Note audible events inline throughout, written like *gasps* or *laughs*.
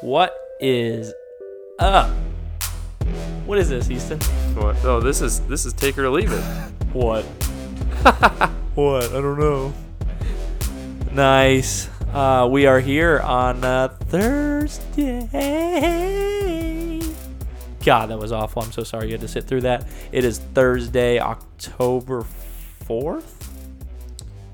What is up? What is this, Easton? What? Oh, this is this is take it or leave it. What? *laughs* what? I don't know. Nice. Uh, we are here on uh, Thursday. God, that was awful. I'm so sorry you had to sit through that. It is Thursday, October 4th?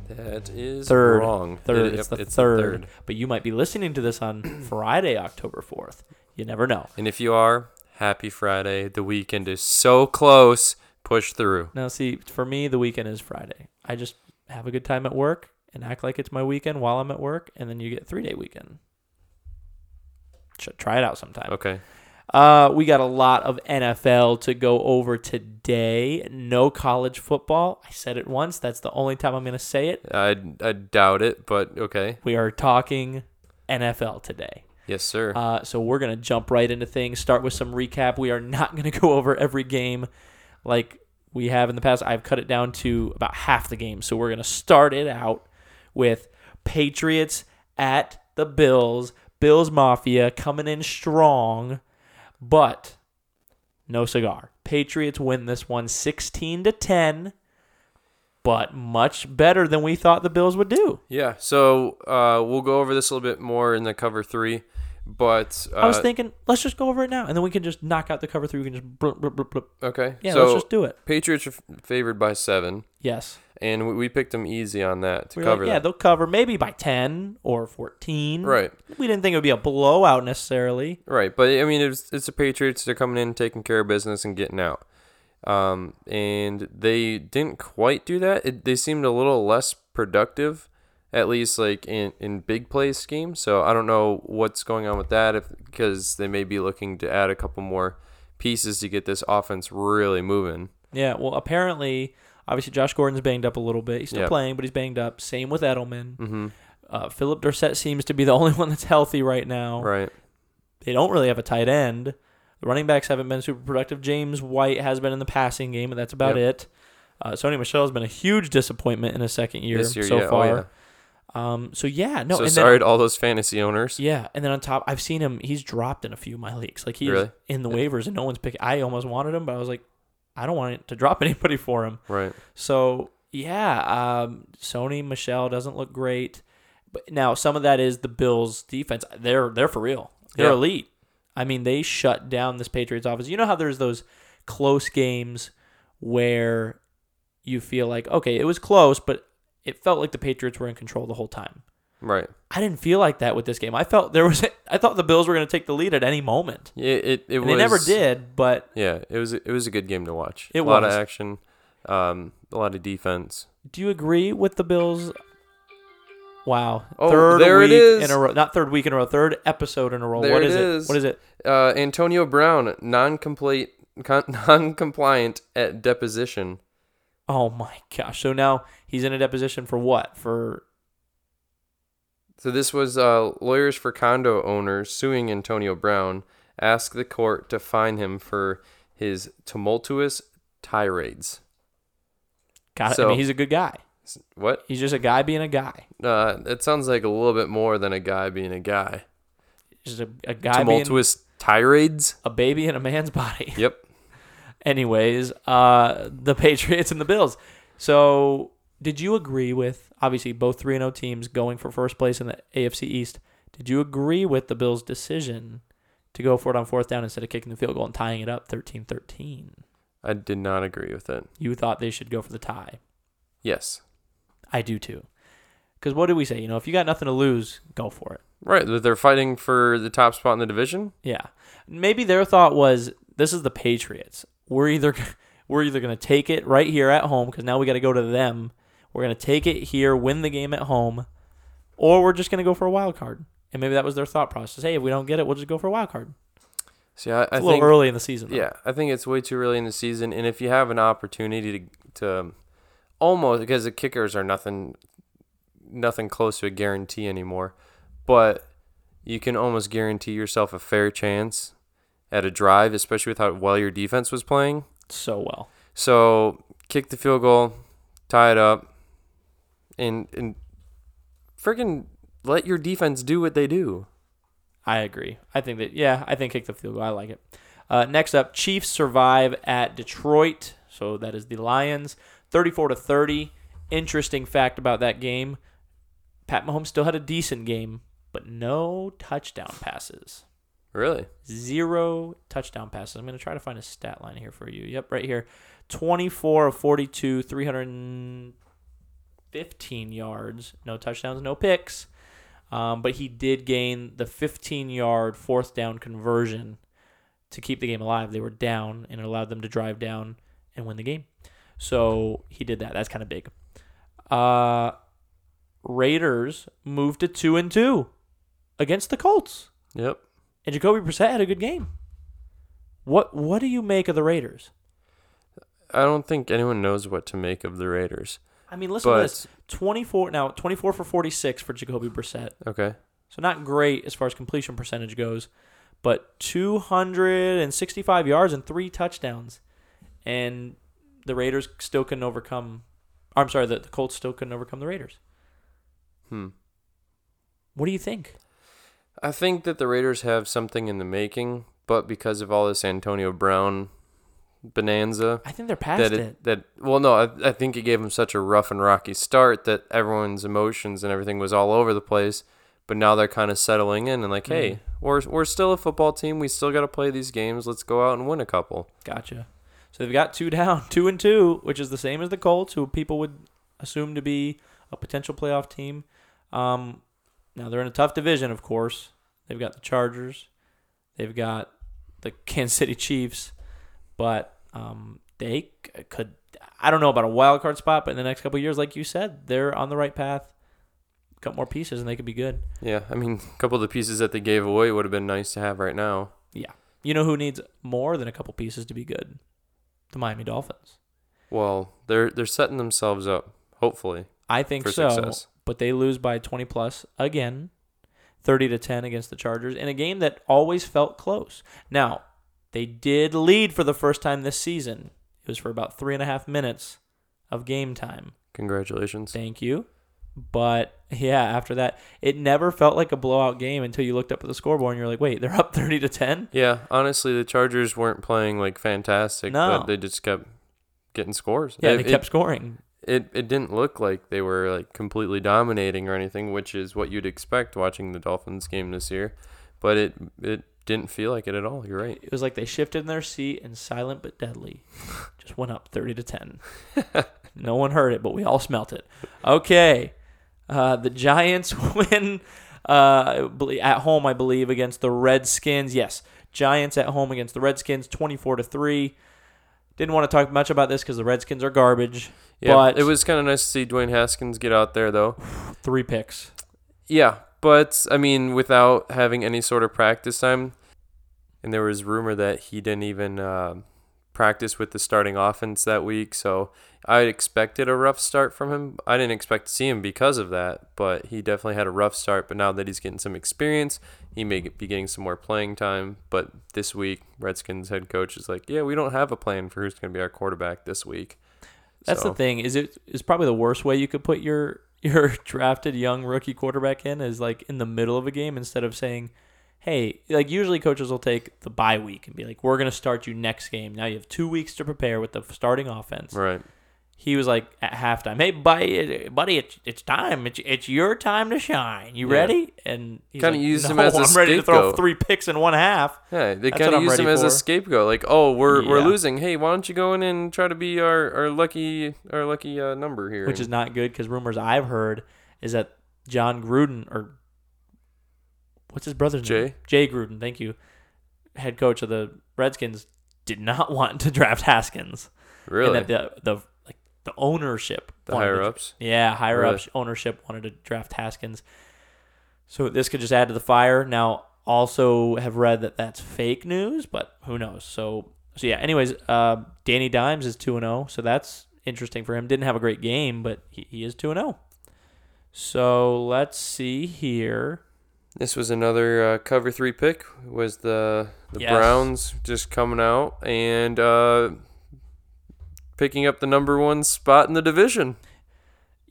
That is Third. wrong. Third. It- it's the it's third. But you might be listening to this on *clears throat* Friday, October 4th. You never know. And if you are, happy Friday. The weekend is so close. Push through. Now, see, for me, the weekend is Friday. I just have a good time at work and act like it's my weekend while I'm at work, and then you get three day weekend. Should try it out sometime. Okay. Uh, we got a lot of NFL to go over today. No college football. I said it once. That's the only time I'm going to say it. I I doubt it, but okay. We are talking NFL today. Yes, sir. Uh, so we're going to jump right into things, start with some recap. We are not going to go over every game like we have in the past. I've cut it down to about half the game. So we're going to start it out with Patriots at the Bills. Bills Mafia coming in strong, but no cigar. Patriots win this one 16 to 10, but much better than we thought the Bills would do. yeah. So uh, we'll go over this a little bit more in the cover three, but uh, I was thinking, let's just go over it now, and then we can just knock out the cover three. We can just blip, blip, blip, blip. okay. Yeah, so let's just do it. Patriots are favored by seven, Yes. and we, we picked them easy on that to We were cover like, yeah, that. they'll cover maybe by 10 or 14. Right. We didn't think it would be a blowout necessarily. Right, but I mean, it's it's the Patriots. They're coming in, taking care of business, and getting out. Um, and they didn't quite do that. It, they seemed a little less productive, at least like in in big play scheme. So I don't know what's going on with that, if because they may be looking to add a couple more pieces to get this offense really moving. Yeah, well, apparently, obviously, Josh Gordon's banged up a little bit. He's still Yeah. playing, but he's banged up. Same with Edelman. Mm-hmm. Uh, Phillip Dorsett seems to be the *laughs* only one that's healthy right now. Right. They don't really have a tight end. The running backs haven't been super productive. James White has been in the passing game, but that's about Yep. it. Uh, Sony Michel has been a huge disappointment in his second year, year, so yeah. far. Oh, yeah. Um, so yeah, no. so and sorry then, to all those fantasy owners. Yeah, and then on top, I've seen him. He's dropped in a few of my leagues. Like he's Really? in the waivers, and no one's picking. I almost wanted him, but I was like, I don't want it to drop *laughs* anybody for him. Right. So yeah, um, Sony Michel doesn't look great, but now some of that is the Bills' defense. They're they're for real. They're Yeah. elite. I mean, they shut down this Patriots office. You know how there's those close games where you feel like okay, it was close, but it felt like the Patriots were in control the whole time. Right. I didn't feel like that with this game. I felt there was *laughs* I thought the Bills were going to take the lead at any moment. It it, it was. they never did, but Yeah, it was it was a good game to watch. It a lot was. of action, um, a lot of defense. do you agree with the Bills? Wow. Oh, third there week is. in a row. Not third week in a row, third episode in a row. There what it is it? is. What is it? Uh, Antonio Brown, non-complete, con- *laughs* non-compliant at deposition. Oh my gosh. So now he's in a deposition for what? For So this was uh, lawyers for condo owners suing Antonio Brown asked the court to fine him for his tumultuous tirades. God, I So- mean, he's a good guy. What? He's just a guy being a guy. Uh, it sounds like a little bit more than a guy being a guy. Just a, a guy being Tumultuous tirades. a baby in a man's *laughs* body. Yep. Anyways, uh, the *laughs* Patriots and the Bills. So, did you agree with obviously both 3 0 teams going for first place in the AFC East? Did you agree with the Bills' decision to go for it on fourth down instead of kicking the field goal and tying it up 13 13? I did not agree with it. You thought they should go for the tie. Yes. I do too. Because what do we say? You know, if you got nothing to lose, go for it. Right, they're fighting for the top spot in the division. Yeah. Maybe their thought was this is the Patriots. We're either *laughs* we're either going to take it right here at home cuz now we got to go to them. We're going to take it here, win the game at home, or we're just going to go for a wild card. And maybe that was their thought process. Hey, if we don't get it, we'll just go for a wild card. See, I, It's I a little think early in the season. Though. yeah, I think it's way too early in the season, and if you have an opportunity to to almost because the kickers are nothing nothing close to a guarantee anymore, but you can almost guarantee yourself a fair chance at a drive, especially with how well your defense was playing. So well. So kick the field goal, tie it up, and and freaking let your defense do what they do. I agree. I think that yeah, I think kick the field goal. I like it. Uh, next up, Chiefs survive at Detroit. So that is the Lions, 34 to 30. Interesting fact about that game: Pat Mahomes still had a decent game, but no touchdown passes. Really? Zero touchdown passes. I'm going to try to find a stat line here for you. Yep, right here. 24 of 42, 315 yards. No touchdowns, no picks. Um, but he did gain the 15 yard fourth down conversion to keep the game alive. They were down and it allowed them to drive down and win the game. So he did that. That's kind of big. Uh, Raiders moved to two and two against the Colts, Yep. And Jacoby Brissett had a good game. What What do you make of the Raiders? I don't think anyone knows what to make of the Raiders. I mean, listen to this: twenty-four now, twenty-four for forty-six for Jacoby Brissett. okay. So not great as far as completion percentage goes, but 265 yards and three touchdowns, and the Raiders still couldn't overcome. I'm sorry, the, the Colts still couldn't overcome the Raiders. Hmm. What do you think? I think that the Raiders have something in the making, but because of all this Antonio Brown bonanza, I think they're past that it. it, that well no I, I think it gave them such a rough and rocky start that everyone's emotions and everything was all over the place but now they're kind of settling in and like hey Mhm. we're we're still a football team we still got to play these games let's go out and win a couple Gotcha. So they've got two *laughs* down, two and two, which is the same as the Colts, who people would assume to be a potential playoff team. Um, now they're in a tough division, of course. They've got the Chargers, they've got the *laughs* Kansas City Chiefs, but um, they could. I don't know about a wild card spot, but in the next couple of years, like you said, they're on the right path. Got more pieces, and they could be good. yeah I mean a couple of the pieces that they gave away would have been nice to have right now Yeah, You know who needs more than a couple pieces to be good? The Miami Dolphins. well they're they're setting themselves up hopefully I think for so. success but they lose by 20 plus again 30 to 10 against the chargers in a game that always felt close. Now they did lead for the first time this season. It was for about three and a half minutes of game time. Congratulations. Thank you. But yeah after that it never felt like a blowout game until you looked up at the scoreboard and you're like wait they're up *laughs* 30 to 10 yeah honestly the Chargers weren't playing like fantastic No. but they just kept getting scores. Yeah It- they it- kept scoring it it didn't look like they were like completely dominating or anything, which is what you'd expect watching the Dolphins game this year. But it it didn't feel like it at all. You're right. it was like they shifted in their seat and silent but deadly. *laughs* Just went up 30 to 10 no one heard it but we all smelt it. Okay. Uh, the giants *laughs* win uh, at home i believe against the redskins. Yes. Giants at home against the redskins 24 to 3 didn't want to talk much about this because the redskins are garbage Yeah, But- it was kind of nice to see Dwayne Haskins get out there though. three picks Yeah, but I mean, without having any sort of practice time, and there was rumor that he didn't even uh, practice with the starting offense that week. So I expected a rough start from him. I didn't expect to see him because of that, but he definitely had a rough start. But now that he's getting some experience, he may be getting some more playing time. But this week, Redskins head coach is like, "Yeah, we don't have a plan for who's going to be our quarterback this week." That's So- the thing. Is it is probably the worst way you could put your *laughs* your drafted young rookie quarterback in is like in the middle of a game instead of saying, "Hey, like usually coaches will take the bye week and be like, "We're going to start you next game. Now you have 2 weeks to prepare with the starting offense." Right. He was like at halftime, "Hey, buddy, buddy, it's it's time. It's it's your time to shine. You Yeah. ready?" And he's Kinda like, used no, him as a I'm ready to throw three picks in one half. Yeah, they kind of used him ready as a scapegoat. Like, oh, we're we're losing. Hey, why don't you go in and try to be our, our lucky our lucky uh, number here? which is not good because rumors I've heard is that Jon Gruden or what's his brother's name? Jay? Jay Gruden, thank you, head coach of the Redskins, did not *laughs* want to draft Haskins, really and that the the like the ownership, the higher to- ups. yeah, higher Really? ups ownership wanted to draft Haskins. So this could just add to the fire. Now, also have read that that's fake news, but who knows? So, so yeah. Anyways, uh, Danny Dimes is two and zero, so that's interesting for him. Didn't have a great game, but he, he is two and zero. So let's see here. This was another uh, cover three pick. Was the the Yes. Browns just coming out and uh, picking up the number one spot in the division?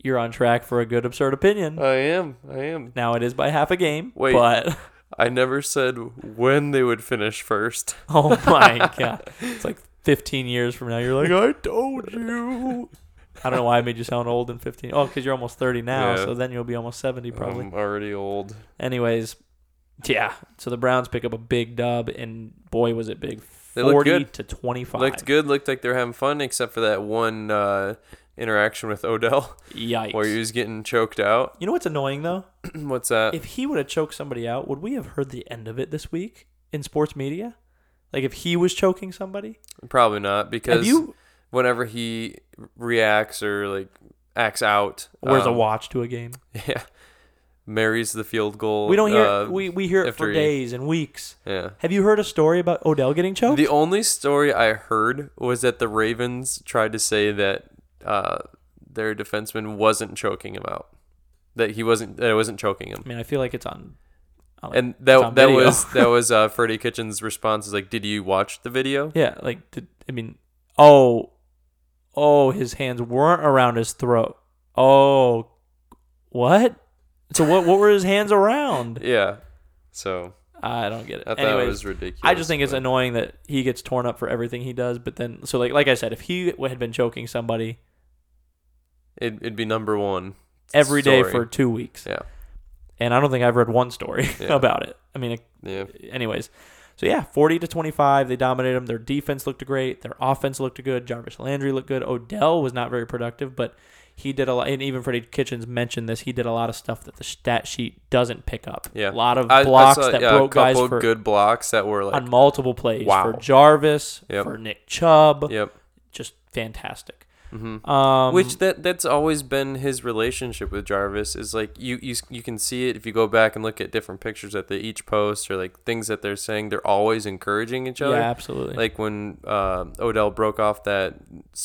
You're on track for a good absurd opinion. I am. I am. now it is by half a game, Wait. but *laughs* I never said when they would finish first. Oh my *laughs* god. It's like 15 years from now. You're like, I told you. I don't know why I made you sound old in 15. Oh, because you're almost 30 now, Yeah. so then you'll be almost 70 probably. I'm already old. Anyways, yeah. So the Browns pick up a big dub, and boy, was it big. They look 40 good. to 25. Looked good. Looked like they're having fun, except for that one uh, interaction with Odell Yikes. where he was getting choked out. you know what's annoying though? *clears throat* What's that? if he would have choked somebody out, would we have heard the end of it this week in sports media? Like if he was choking somebody? Probably not because Have you whenever he reacts or like acts out, wears a um, watch to a game? *laughs* Yeah, marries the field goal. We don't hear uh, we, we hear it for he- days and weeks. Yeah. Have you heard a story about Odell getting choked? The only story I heard was that the Ravens tried to say that uh, their defenseman wasn't choking him out. That he wasn't. That it wasn't choking him. I mean, I feel like it's on. And that that was *laughs* that was uh, Freddie Kitchens' response. Is like, did you watch the video? yeah, like did, I mean, oh, oh, his hands weren't around his throat. Oh, what? So what? What were his hands around? *laughs* Yeah. So I don't get it. I thought Anyways, it was ridiculous. I just think it's annoying that he gets torn up for everything he does. But then, so like like I said, if he had been choking somebody It, it'd be number one every day story. for two weeks, Yeah. and I don't think I've read one story *laughs* Yeah. about it. I mean, Yeah. anyways, so yeah, forty to twenty five, they dominated them. Their defense looked great. Their offense looked good. Jarvis Landry looked good. Odell was not very productive, but he did a lot. And even Freddie Kitchens mentioned this. He did a lot of stuff that the stat sheet doesn't pick up. Yeah. a lot of I, I blocks saw, that yeah, broke a couple guys for good blocks that were like, on multiple plays Wow. for Jarvis, Yep. for Nick Chubb. yep. Just fantastic. Hmm Um, Which that that's always been his relationship with Jarvis is like you you you can see it if you go back and look at different pictures that they each post or like things that they're saying. They're always encouraging each other. yeah, absolutely. Like when uh, Odell broke off that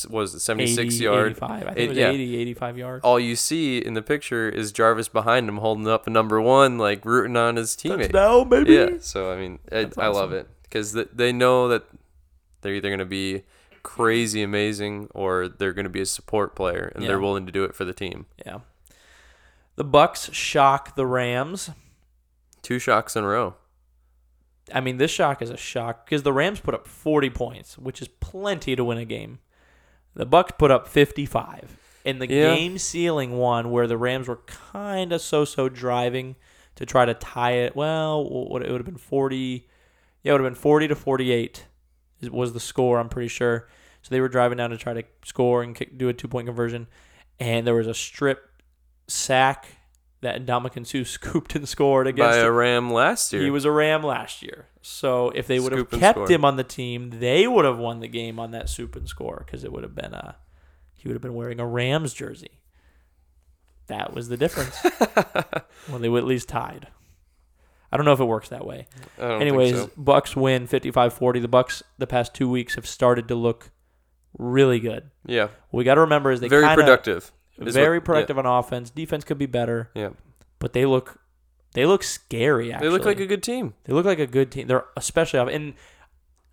was it 76 80, yard. 85. I think It- it was yeah. 80, 85 yards. All you see in the picture is Jarvis behind him holding up a number one, like rooting on his teammate. Touchdown, baby. Yeah. So I mean, I, That's I love it because th- they know that they're either going to be crazy amazing or they're going to be a support player and Yeah. they're willing to do it for the team. Yeah. The Bucks shock the Rams. Two shocks in a row. I mean, this shock is a shock because the Rams put up 40 points, which is plenty to win a game. The Bucks put up 55. In the Yeah. game ceiling one where the Rams were kind of so-so driving to try to tie it. Well, what it would have been 40. Yeah, it would have been 40 to 48 is- was the score, I'm pretty sure. So they were driving down to try to score and kick, do a two-point conversion and there was a strip sack that Ndamukong Suh *laughs* scooped and scored against By the a Ram last year. he was a Ram last year. So if they would have kept score. him on the team, they would have won the game on that soup and score because it would have been a he would have been wearing a Rams jersey. That was the difference. *laughs* well, they would at least tied. I don't know if it works that way. Anyways, so. Bucks win 55-40. The Bucks the past 2 weeks have started to look really good. Yeah. We got to remember is they Very kinda, productive. Very what- productive on offense. Defense could be better, Yeah. but they look they look scary actually. They look like a good team. They look like a good team. They're especially off. And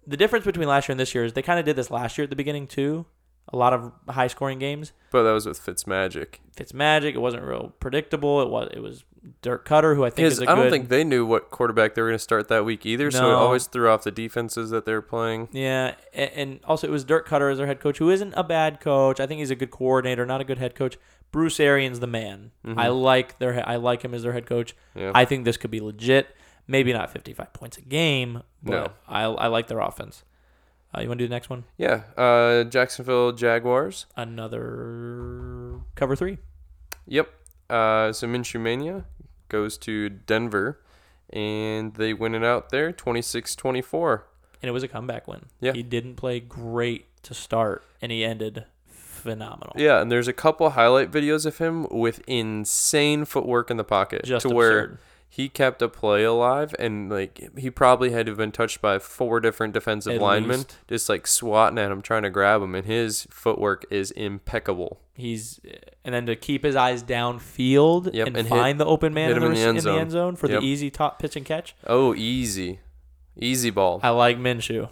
the difference between last year and this year is they kind of did this last year at the beginning too. A lot of high scoring games. But that was with Fitzmagic. Fitzmagic. It wasn't real predictable. It was. It was Dirk Koetter, who I think is a I good. I don't think they knew what quarterback they were going to start that week either, so it No. always threw off the defenses that they were playing. Yeah, a- and also it was Dirk Koetter as their head coach, who isn't a bad coach. I think he's a good coordinator, not a good head coach. Bruce Arians, the man. Mhm. I like their. I like him as their head coach. Yeah. I think this could be legit. Maybe not 55 points a game, but No. I, I like their offense. Uh, you want to do the next one? yeah. Uh, Jacksonville Jaguars. Another cover three. Yep. Uh, so Minshew Mania goes to Denver, and they win it out there 26 24. and it was a comeback win. Yeah. He didn't play great to start, and he ended phenomenal. Yeah, and there's a couple highlight videos of him with insane footwork in the pocket Just to where absurd. He kept a play alive and like he probably had to have been touched by four different defensive At linemen least. just like swatting at him trying to grab him and his footwork is impeccable. He's and then to keep his eyes downfield Yep, and, and hit- find the open man in the, in the end in the zone. end zone for Yep. the easy top pitch and catch. Oh, easy. Easy ball. I like Minshew.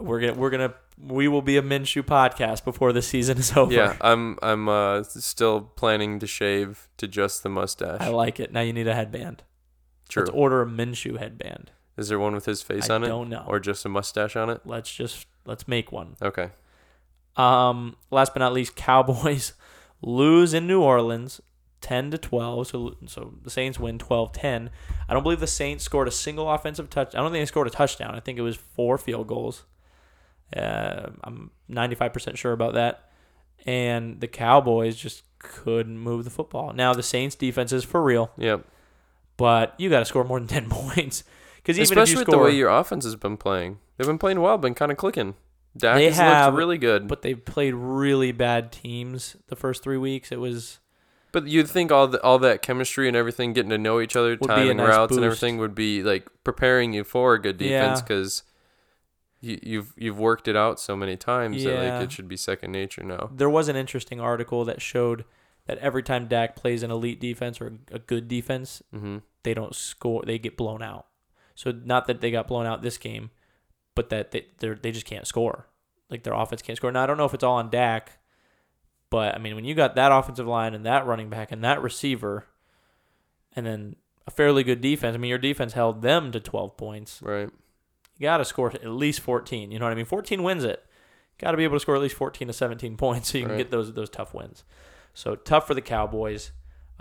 We're gonna we're gonna we will be a Minshew podcast before the season is *laughs* over. Yeah, I'm I'm uh, still planning to shave to just the mustache. I like it. Now you need a headband. True. Let's order a Minshew headband. Is there one with his face I on it? don't know. Or just a mustache on it? Let's just let's make one. Okay. Um, last but not least, *laughs* Cowboys lose in New Orleans 10 to 12. So so the Saints win 12-10. I don't believe the Saints scored a single offensive touch. I don't think they scored a touchdown. I think it was four field goals. Uh, I'm 95% sure about that. And the Cowboys just couldn't move the football. Now the Saints defense is for real, Yep. But you got to score more than 10 *laughs* points. Cuz even Especially if you with score the way your offense has been playing. They've been playing well, been kind of clicking. Dak They has have, looked really good. But, they've played really bad teams the first 3 weeks. It was but you'd think all the, all that chemistry and everything, getting to know each other, timing nice routes and everything would be like preparing you for a good defense Yeah. because you, you've you've worked it out so many times that like it should be second nature now. there was an interesting article that showed that every time Dak plays an elite defense or a good defense, hmm they don't score. They get blown out. So not that they got blown out this game, but that they they they just can't score. Like their offense can't score. Now I don't know if it's all on Dak, but I mean when you got that offensive line and that running back and that receiver, and then a fairly good defense. I mean your defense held them to 12 points. Right. You got to score at least 14. You know what I mean? 14 wins it. Got to be able to score at least 14 to 17 points so you can Right. get those those tough wins. So tough for the Cowboys.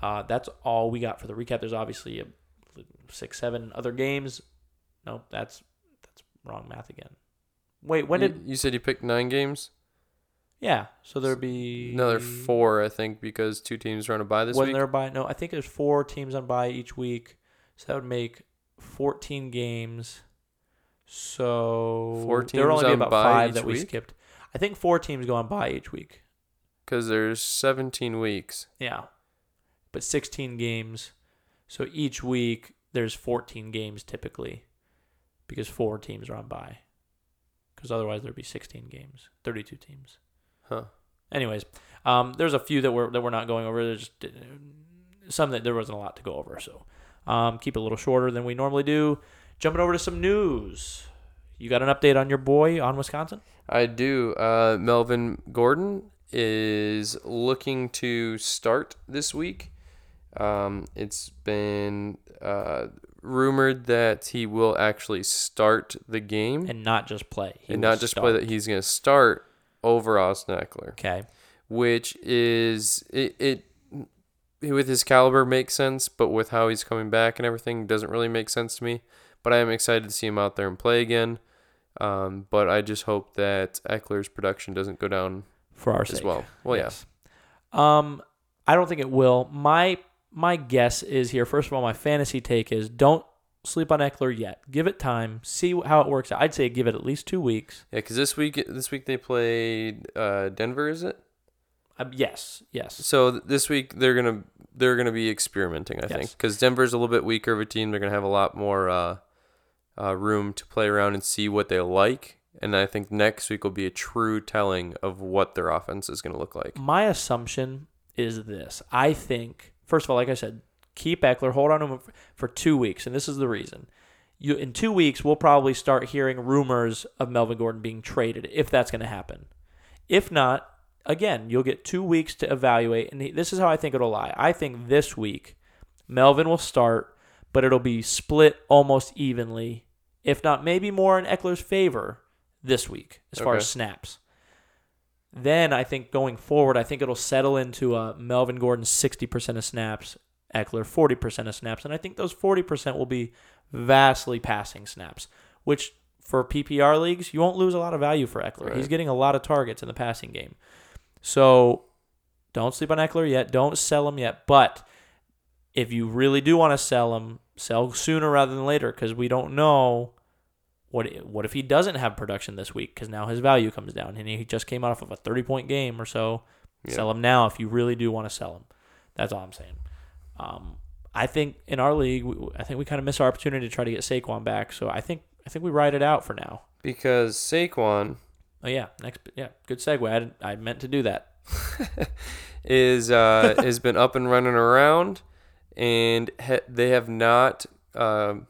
Uh, that's all we got for the recap. There's obviously a, six, seven other games. Nope, that's that's wrong math again. Wait, when you, did? you said you picked nine games? Yeah, so there'd be Another four, I think, because two teams are on a bye this Wasn't week. there a bye? No, I think there's four teams on bye each week, so that would make 14 games. So Four teams only be about five that we skipped. I think four teams go on bye each week. Because there's 17 weeks. Yeah, but 16 games. So each week there's 14 games typically, because four teams are on bye. Because otherwise there'd be 16 games, 32 teams. Huh. Anyways, um, there's a few that we're that we're not going over. There's just, uh, some that there wasn't a lot to go over, so um, keep it a little shorter than we normally do. Jumping over to some news. You got an update on your boy on Wisconsin? I do. Uh, Melvin Gordon is looking to start this week. Um, it's been uh, rumored that he will actually start the game and, And not just play. He will not just play that he's going to start over Austin Ekeler, Okay. which is it, it with his caliber makes sense, but with how he's coming back and everything doesn't really make sense to me. But I am excited to see him out there and play again. Um, but I just hope that Ekeler's production doesn't go down For our as sake. well. Well. Yes. Um, I don't think it will. My my guess is here. First of all, my fantasy take is don't sleep on Ekeler yet. Give it time. See how it works out. I'd say give it at least two weeks. Yeah, because this week this week they played uh, Denver, is it? Um, yes, yes. So th- this week they're gonna they're gonna be experimenting, I think, Yes. because Denver's a little bit weaker of a team. They're gonna have a lot more uh, uh, room to play around and see what they like. And I think next week will be a true telling of what their offense is gonna look like. My assumption is this. I think first of all, like I said, keep Ekeler, hold on to him for two weeks, and this is the reason. You in two weeks we'll probably start hearing rumors of Melvin Gordon being traded if that's going to happen. If not, again, you'll get two weeks to evaluate, and this is how I think it'll lie. I think this week Melvin will start, but it'll be split almost evenly, if not maybe more in Ekeler's favor this week as far Okay. as snaps. Then I think going forward, I think it'll settle into a Melvin Gordon 60% of snaps, Ekeler 40% of snaps, and I think those 40% will be vastly passing snaps, which for PPR leagues, you won't lose a lot of value for Ekeler. He's getting a lot of targets in the passing game. So don't sleep on Ekeler yet. Don't sell him yet. But if you really do want to sell him, sell sooner rather than later because we don't know what what if he doesn't have production this week because now his value comes down and he just came off of a 30 point game or so. Sell him now if you really do want to sell him. That's all I'm saying. Um, I think in our league, we, I think we kind of miss our opportunity to try to get Saquon back. So I think I think we ride it out for now. Because Saquon Oh yeah, next yeah, good segue. I, didn't- I meant to do that. *laughs* is uh, *laughs* has been up and running around, and ha- they have not um,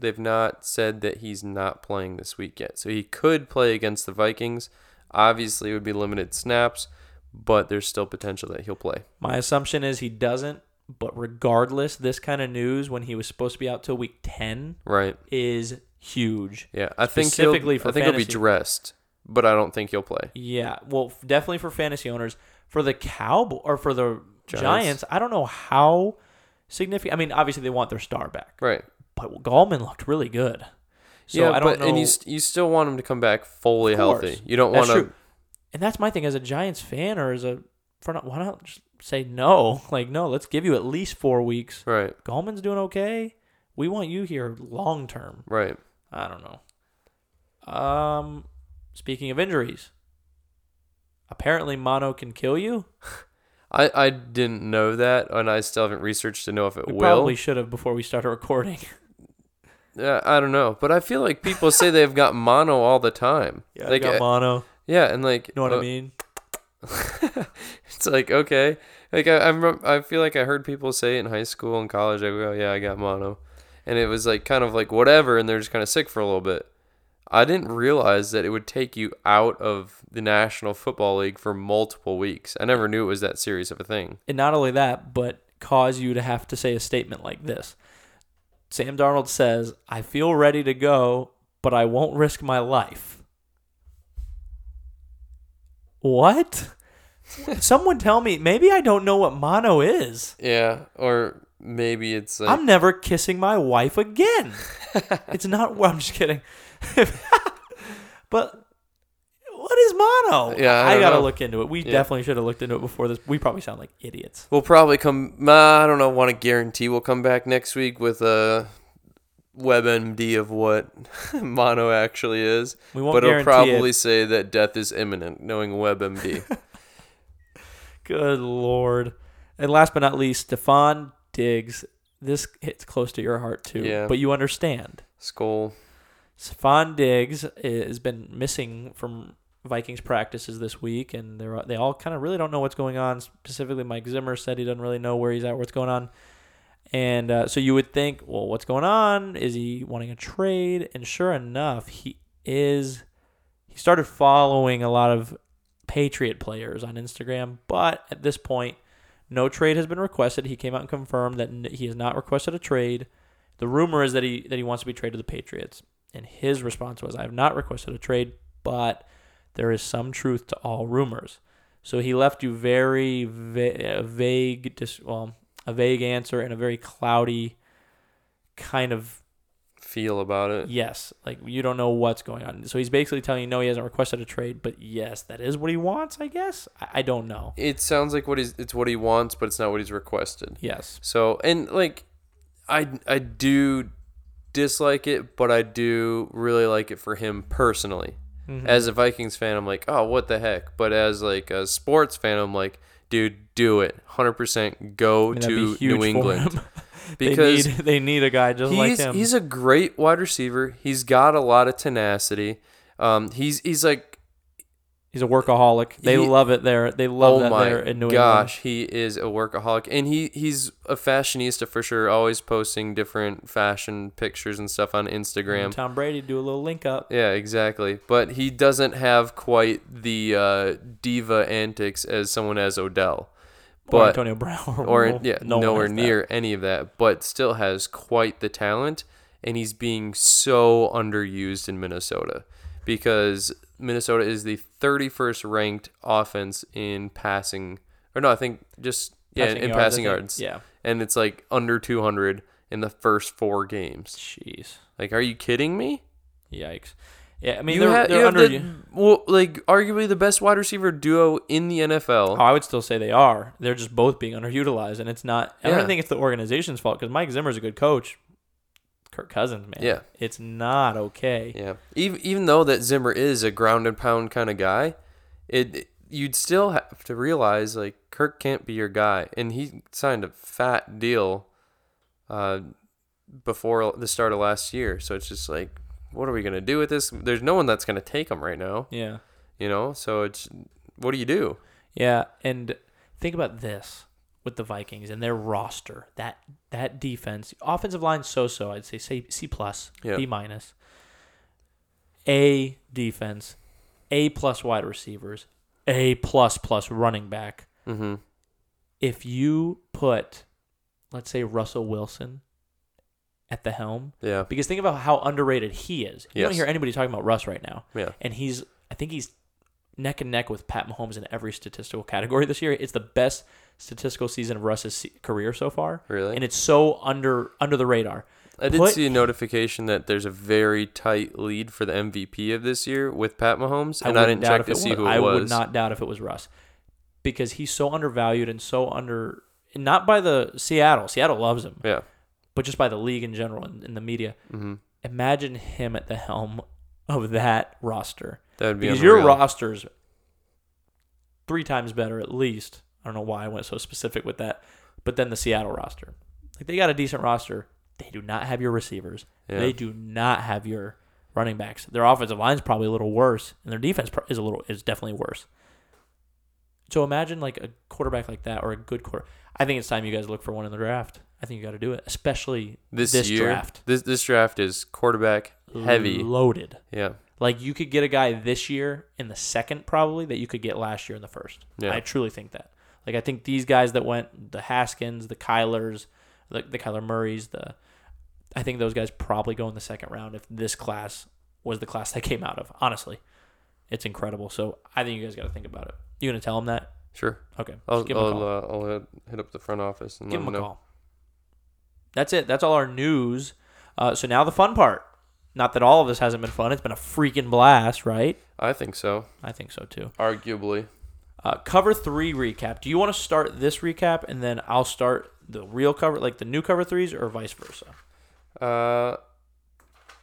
they've not said that he's not playing this week yet. So he could play against the Vikings. Obviously, it would be limited snaps, but there's still potential that he'll play. My assumption is he doesn't, But regardless, this kind of news when he was supposed to be out till week 10 Right. is huge. Yeah. I think Specifically for I think he'll be dressed, but I don't think he'll play. Yeah, well, definitely for fantasy owners. For the Cowboy or for the Giants. Giants, I don't know how significant. I mean, obviously they want their star back, Right. But Gallman looked really good. So yeah, I don't but know. and you st- you still want him to come back fully healthy. You don't want to. true. and that's my thing as a Giants fan or as a front. Why not just say no? *laughs* Like no, let's give you at least four weeks. Right. Gallman's doing okay. We want you here long term. Right. I don't know. Um, speaking of injuries, apparently mono can kill you. *laughs* I, I didn't know that, and I still haven't researched to know if it We will. probably should have before we started recording. *laughs* Yeah, I don't know, but I feel like people say they've got mono all the time. *laughs* Yeah, like got uh, mono. yeah, and like You know what uh, I mean? *laughs* it's like okay, like I I'm, I feel like I heard people say it in high school and college. I go, yeah, I got mono, and it was like kind of like whatever, and they're just kind of sick for a little bit. I didn't realize that it would take you out of the National Football League for multiple weeks. I never knew it was that serious of a thing. And not only that, but cause you to have to say a statement like this. Sam Darnold says, I feel ready to go, but I won't risk my life. What? *laughs* Someone tell me. Maybe I don't know what mono is. Yeah, or maybe it's like I'm never kissing my wife again. *laughs* it's not. Well, I'm just kidding. *laughs* but what is mono? Yeah, I I, gotta know. look into it. We Yeah. definitely should have looked into it before this. We probably sound like idiots. We'll probably come. nah, I don't know. Want to guarantee we'll come back next week with a WebMD of what *laughs* mono actually is, We won't but it'll probably it. say that death is imminent, knowing WebMD. *laughs* Good lord. And last but not least, Stefon Diggs. This hits close to your heart too. Yeah. But you understand. Skull. Stefon Diggs has been missing from Vikings practices this week, and they're they all kind of really don't know what's going on. Specifically, Mike Zimmer said he doesn't really know where he's at, what's going on. And uh, so you would think, well, what's going on? Is he wanting a trade? And sure enough, he is. He started following a lot of Patriot players on Instagram, but at this point, no trade has been requested. He came out and confirmed that he has not requested a trade. The rumor is that he that he wants to be traded to the Patriots, and his response was, "I have not requested a trade, but there is some truth to all rumors." So he left you very va- vague, dis- well, a vague answer and a very cloudy kind of Feel about it. yes, like you don't know what's going on. So he's basically telling you, no, he hasn't requested a trade, but yes, that is what he wants. I guess I, I don't know. It sounds like what he's it's what he wants, but it's not what he's requested. Yes, So and like, I I do dislike it, but I do really like it for him personally. Mm-hmm. As a Vikings fan, I'm like, oh, what the heck? But as like a sports fan, I'm like, dude, do it, hundred percent, go I mean, that'd be to New England because *laughs* they need *laughs* they need a guy just like he's him. he's a great wide receiver. He's got a lot of tenacity. Um, he's he's like He's a workaholic. They He- love it there. They love oh that there in New gosh, he is a workaholic, and he he's a fashionista for sure. Always posting different fashion pictures and stuff on England. Instagram. Tom Brady do a little link up. Yeah, exactly. But he doesn't have quite the uh, diva antics as someone as Odell. or Antonio Brown. *laughs* or no- *laughs* yeah, no nowhere has that. near any of that, but still has quite the talent, and he's being so underused in Minnesota because Minnesota is the 31st ranked offense in passing, or no, I think just yeah, Passing in yards, passing yards, Yeah. and it's like under 200 in the first four games. Jeez. Like, are you kidding me? Yikes. Yeah, I mean you they're, ha- they're under. the, well, like arguably the best wide receiver duo in the NFL. Oh, I would still say they are. They're just both being underutilized, and it's not. I Yeah. don't think it's the organization's fault because Mike Zimmer's a good coach. Kirk Cousins, man. Yeah. It's not okay. Yeah. Even even though that Zimmer is a ground and pound kind of guy, it you'd still have to realize like Kirk can't be your guy, and he signed a fat deal, uh, before the start of last year. So it's just like, what are we gonna do with this? There's no one that's gonna take him right now, Yeah. you know. So it's what do you do? Yeah, and think about this with the Vikings and their roster. That that defense, offensive line so so. I'd say say C plus, Yeah. B minus. A defense, A plus wide receivers, A plus plus running back. Mm-hmm. If you put let's say Russell Wilson at the helm. Yeah. Because think about how underrated he is. You don't hear anybody talking about Russ right now. Yeah. And he's I think he's neck and neck with Pat Mahomes in every statistical category this year. It's the best statistical season of Russ's career so far. Really? And it's so under under the radar. I did put- see a notification that there's a very tight lead for the MVP of this year with Pat Mahomes, and I, wouldn't didn't check to see was. who it I was. would not doubt if it was Russ, because he's so undervalued and so under not by the Seattle. Seattle loves him, Yeah. but just by the league in general and in the media. hmm Imagine him at the helm of that roster That would be because your unreal. roster's three times better at least. I don't know why I went so specific with that, but then the Seattle roster, like they got a decent roster. They do not have your receivers. Yeah. They do not have your running backs. Their offensive line's probably a little worse, and their defense is a little is definitely worse. So imagine like a quarterback like that or a good quarter. I think it's time you guys look for one in the draft. I think you got to do it, especially this, this year, draft. This this draft is quarterback heavy. loaded. Yeah. Like you could get a guy this year in the second probably that you could get last year in the first. Yeah. I truly think that. Like I think these guys that went the Haskins, the Kylers, the the Kyler Murrays, the I think those guys probably go in the second round if this class was the class *laughs* they came out of. Honestly, it's incredible. So I think you guys got to think about it. You gonna tell them that? Sure. Okay, I'll just give them a I'll, uh, I'll hit, hit up the front office and give them a know. call. That's it. That's all our news. Uh, so now the fun part. Not that all of this hasn't been fun. It's been a freaking blast, right? I think so. I think so too. Arguably. Uh, cover three recap. Do you want to start this recap and then I'll start the real cover, like the new cover threes, or vice versa? Uh,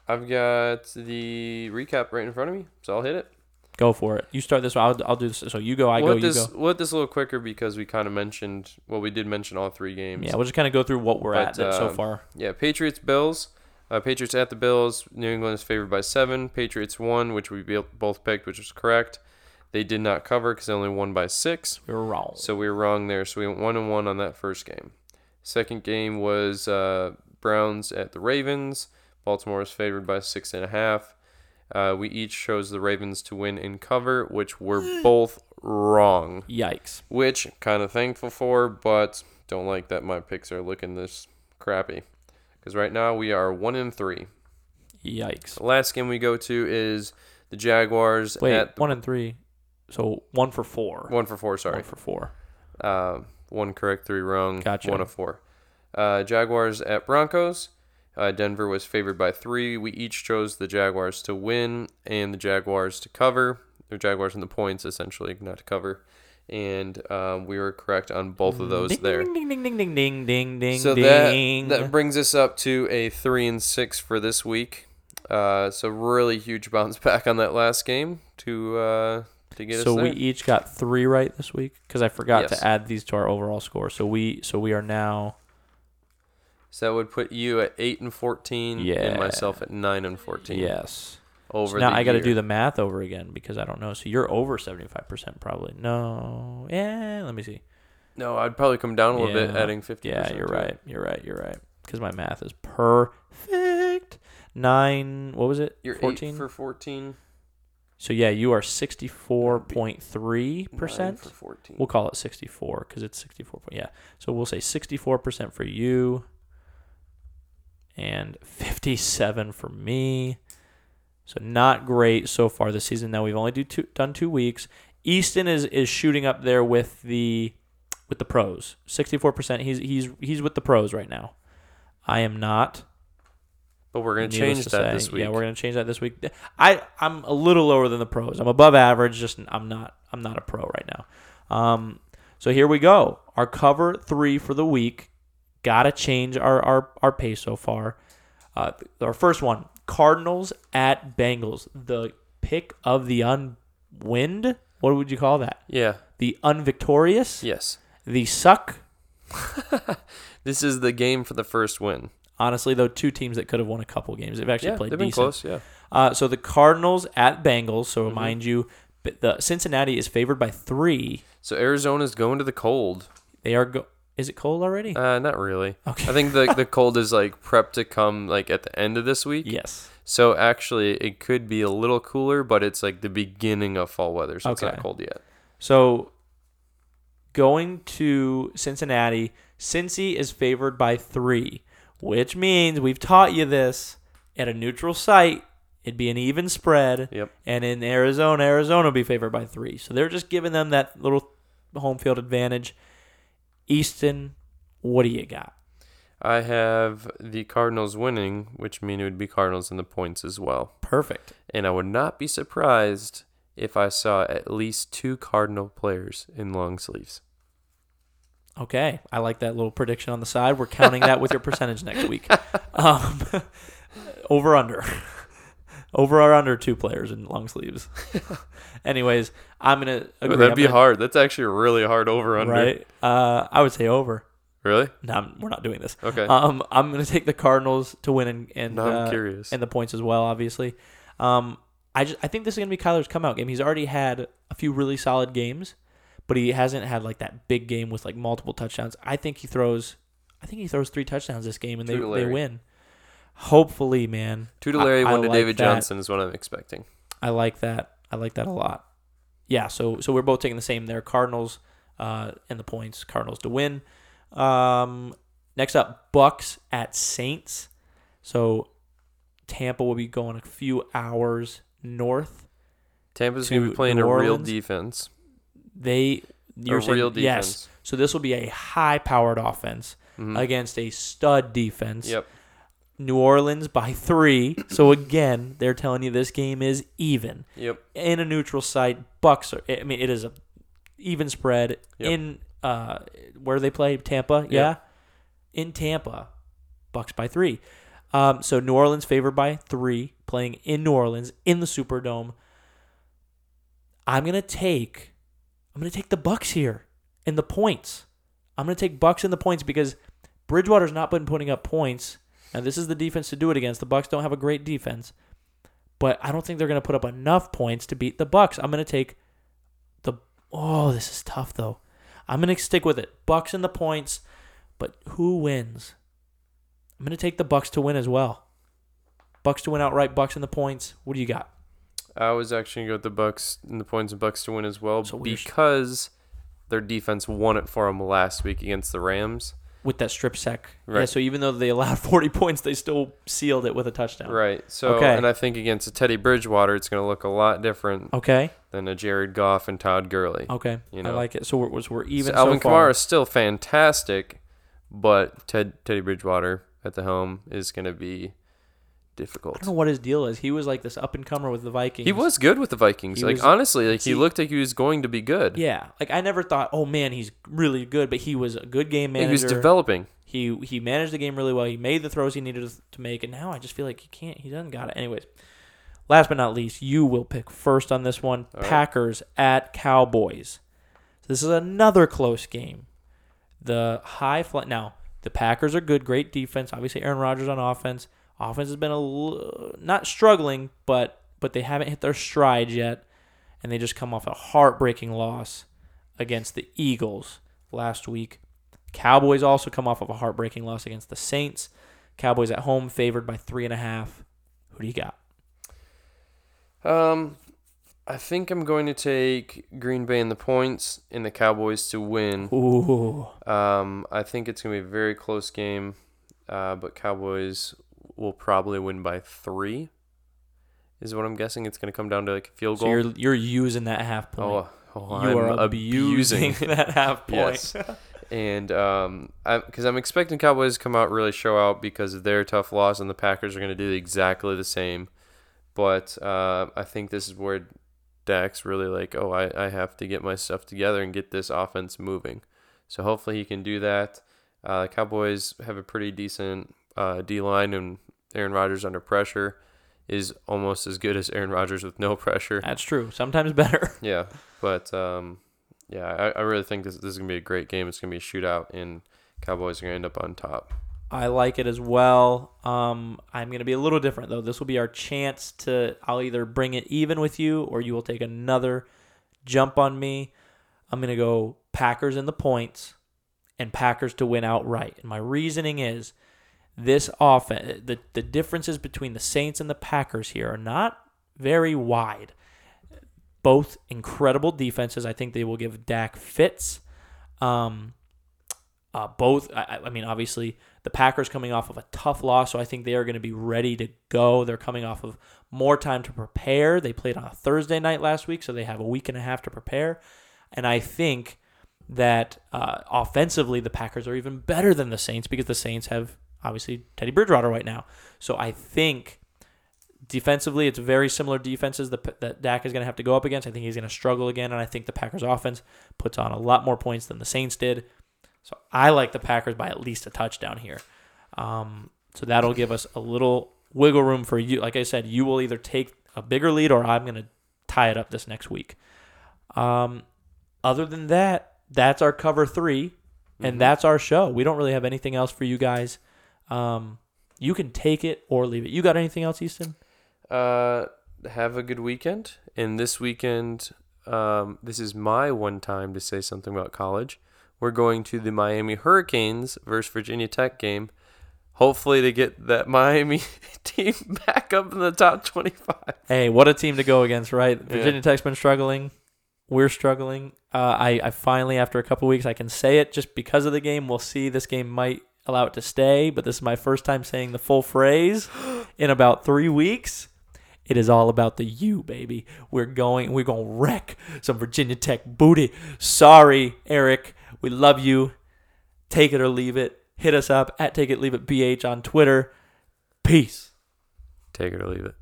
I've got the recap right in front of me, so I'll hit it. Go for it. You start this one. I'll, I'll do this. So you go, I we'll go, hit you this, go. We'll hit this a little quicker because we kind of mentioned, well, we did mention all three games. Yeah, we'll just kind of go through what we're at But, that so uh, far. Yeah, Patriots Bills. Uh, Patriots at the Bills. New England is favored by seven. Patriots won, which we both picked, which was correct. They did not cover because they only won by six. We were wrong. So we were wrong there. So we went one and one on that first game. Second game was uh, Browns at the Ravens. Baltimore was favored by six and a half. Uh, we each chose the Ravens to win in cover, which were both wrong. Yikes. Which kind of thankful for, but don't like that my picks are looking this crappy. Because right now we are one in three. Yikes. The last game we go to is the Jaguars Wait, at one and three. So one for four. one for four. Sorry, One for four. Uh, one correct, three wrong. Gotcha. One of four. Uh, Jaguars at Broncos. Uh, Denver was favored by three. We each chose the Jaguars to win and the Jaguars to cover. The Jaguars in the points, essentially, not to cover. And um, we were correct on both of those ding, there. Ding, ding, ding, ding, ding, ding, ding, so ding. that that brings us up to a three and six for this week. Uh, so really huge bounce *laughs* back on that last game to uh, to get so us there. we each got three right this week because I forgot Yes. to add these to our overall score. So we so we are now so that would put you at eight and fourteen, Yeah. and myself at nine and fourteen. yes. Over So now I got to do the math over again because I don't know. So you're over seventy five percent probably. No, yeah. Let me see. No, I'd probably come down a little bit, adding fifty. Yeah, you're right. You're right. You're right. Because my math is perfect. Nine. What was it? You're fourteen. eight for fourteen. so yeah, you are sixty four point three percent. for fourteen. We'll call it 64 because it's 64. point- Yeah. So we'll say 64% for you and 57 for me. So not great so far this season. Now we've only do two, done two weeks. Easton is is shooting up there with the with the pros. 64%. He's he's he's with the pros right now. I am not. but we're gonna change that say. this week. Yeah, we're gonna change that this week. I I'm a little lower than the pros. I'm above average. Just I'm not I'm not a pro right now. Um, so here we go. Our cover three for the week. Gotta change our our our pace so far. Uh, our first one: Cardinals at Bengals. The pick of the unwind. What would you call that? yeah. The unvictorious. Yes. The suck. *laughs* This is the game for the first win. Honestly, though, two teams that could have won a couple games. They've actually yeah, played they've been close. Yeah. Uh, so the Cardinals at Bengals. So Mhm. remind you, the Cincinnati is favored by three. So Arizona's going to the cold. They are go. Is it cold already? Uh, not really. okay. I think the the *laughs* cold is like prep to come like at the end of this week. yes. So actually, it could be a little cooler, but it's like the beginning of fall weather, so it's Okay. not cold yet. So going to Cincinnati. Cincy is favored by three, which means we've taught you this at a neutral site. It'd be an even spread. Yep. And in Arizona, Arizona will be favored by three. So they're just giving them that little home field advantage. Easton, what do you got? I have the Cardinals winning, which mean it would be Cardinals in the points as well. Perfect. And I would not be surprised if I saw at least two Cardinal players in long sleeves. Okay, I like that little prediction on the side. We're counting that with your percentage next week. *laughs* Um, *laughs* over under, over or under two players in long sleeves. *laughs* *laughs* Anyways, I'm gonna agree. That'd I'm be gonna- hard. That's actually a really hard over under. right? Uh, I would say over. Really? No, I'm- we're not doing this. Okay. Um, I'm gonna take the Cardinals to win and and, now I'm uh, curious. and the points as well. Obviously, um, I just I think this is gonna be Kyler's come out game. He's already had a few really solid games, but he hasn't had like that big game with like multiple touchdowns. I think he throws. I think he throws three touchdowns this game and they, to they Larry. win. Hopefully, man. Two to Larry, I- I one to like David that. Johnson is what I'm expecting. I like that. I like that a lot. Yeah, so so we're both taking the same there. Cardinals uh and the points. Cardinals to win. Um next up Bucks at Saints. So Tampa will be going a few hours north. Tampa's going to be playing a real defense. They you're a saying real defense. yes. So this will be a high powered offense Mhm. against a stud defense. Yep. New Orleans by 3. So again, they're telling you this game is even. Yep. in a neutral site. Bucks are. I mean, it is a even spread Yep. in uh where they play Tampa. Yeah, in Tampa, Bucks by three. Um, so New Orleans favored by three, playing in New Orleans in the Superdome. I'm gonna take. I'm gonna take the Bucks here in the points. I'm gonna take Bucks in the points because Bridgewater's not been putting up points. And this is the defense to do it against. The Bucks don't have a great defense but I don't think they're going to put up enough points to beat the Bucks. I'm going to take the Oh, this is tough though. I'm going to stick with it. Bucks in the points, but who wins? I'm going to take the Bucks to win as well. Bucks to win outright, Bucks in the points. What do you got? I was actually going to go with the Bucks and the points and Bucks to win as well So because their defense won it for them last week against the Rams. With that strip sack. Yeah, Right. so even though they allowed *laughs* 40 points, they still sealed it with a touchdown. Right. So, Okay. and I think against a Teddy Bridgewater, it's going to look a lot different Okay. than a Jared Goff and Todd Gurley. Okay. You know? I like it. So we're, we're even So Alvin so. Kamara is still fantastic, but Ted Teddy Bridgewater at the helm is going to be I don't know what his deal is. He was like this up and comer with the Vikings. He was good with the Vikings. He like was- honestly, like see- he looked like he was going to be good. Yeah, like I never thought, oh man, he's really good, but he was a good game manager. he was developing. He he managed the game really well. He made the throws he needed to- make, and now I just feel like he can't. He doesn't got it. Anyways, last but not least, you will pick first on this one. Right. Packers at Cowboys. So this is another close game. The high flight. Now the Packers are good, great defense. Obviously, Aaron Rodgers on offense. Offense has been a l- not struggling, but but they haven't hit their stride yet, and they just come off a heartbreaking loss against the Eagles last week. Cowboys also come off of a heartbreaking loss against the Saints. Cowboys at home favored by three and a half. Who do you got? Um, I think I'm going to take Green Bay in the points and the Cowboys to win. Ooh, Um, I think it's going to be a very close game, uh, but Cowboys will probably win by three. Is what I'm guessing. It's going to come down to like field so you're you're using that half point. oh, oh, you I'm are abusing, *laughs* that half point. Yes. and um, because I'm expecting Cowboys to come out really show out because of their tough loss, and the Packers are going to do exactly the same. But uh, I think this is where Dak's really like, oh, I, I have to get my stuff together and get this offense moving. So hopefully he can do that. Uh, Cowboys have a pretty decent uh, D line, and Aaron Rodgers under pressure is almost as good as Aaron Rodgers with no *laughs* pressure. That's true. Sometimes better. *laughs* Yeah, but um, yeah, I, I really think this, this is gonna be a great game. It's gonna be a shootout, and Cowboys are gonna end up on top. I like it as well. Um, I'm going to be a little different though. This will be our chance to. I'll either bring it even with you, or you will take another jump on me. I'm going to go Packers in the points, and Packers to win outright. And my reasoning is this offense. The the differences between the Saints and the Packers here are not very wide. Both incredible defenses. I think they will give Dak fits. Um, uh, both, I, I mean, obviously, the Packers coming off of a tough loss, so I think they are going to be ready to go. They're coming off of more time to prepare. They played on a Thursday night last week, so they have a week and a half to prepare. And I think that uh, offensively, the Packers are even better than the Saints because the Saints have obviously Teddy Bridgewater right now. So I think defensively, it's very similar defenses that, that Dak is going to have to go up against. I think he's going to struggle again, and I think the Packers offense puts on a lot more points than the Saints did. So I like the Packers by at least a touchdown here. Um, so that'll give us a little wiggle room for you. Like I said, you will either take a bigger lead or I'm going to tie it up this next week. Um, other than that, that's our cover 3 and Mhm. that's our show. We don't really have anything else for you guys. Um, you can take it or leave it. You got anything else, Easton? Uh, have a good weekend. And this weekend, um, this is my one time to say something about college. We're going to the Miami Hurricanes versus Virginia Tech game. Hopefully, to get that *laughs* Miami team back up in the top 25. Hey, what a team to go against, right? Yeah. Virginia Tech's been struggling. We're struggling. Uh, I, I finally, after a couple weeks, I can say it just because of the game. We'll see. This game might allow it to stay, but this is my first time saying the full phrase *gasps* in about three weeks. It is all about the U, baby. We're going. We're gonna wreck some Virginia Tech booty. Sorry, Eric. We love you. Take it or leave it. Hit us up at Take It Leave It BH on Twitter. Peace. Take it or leave it.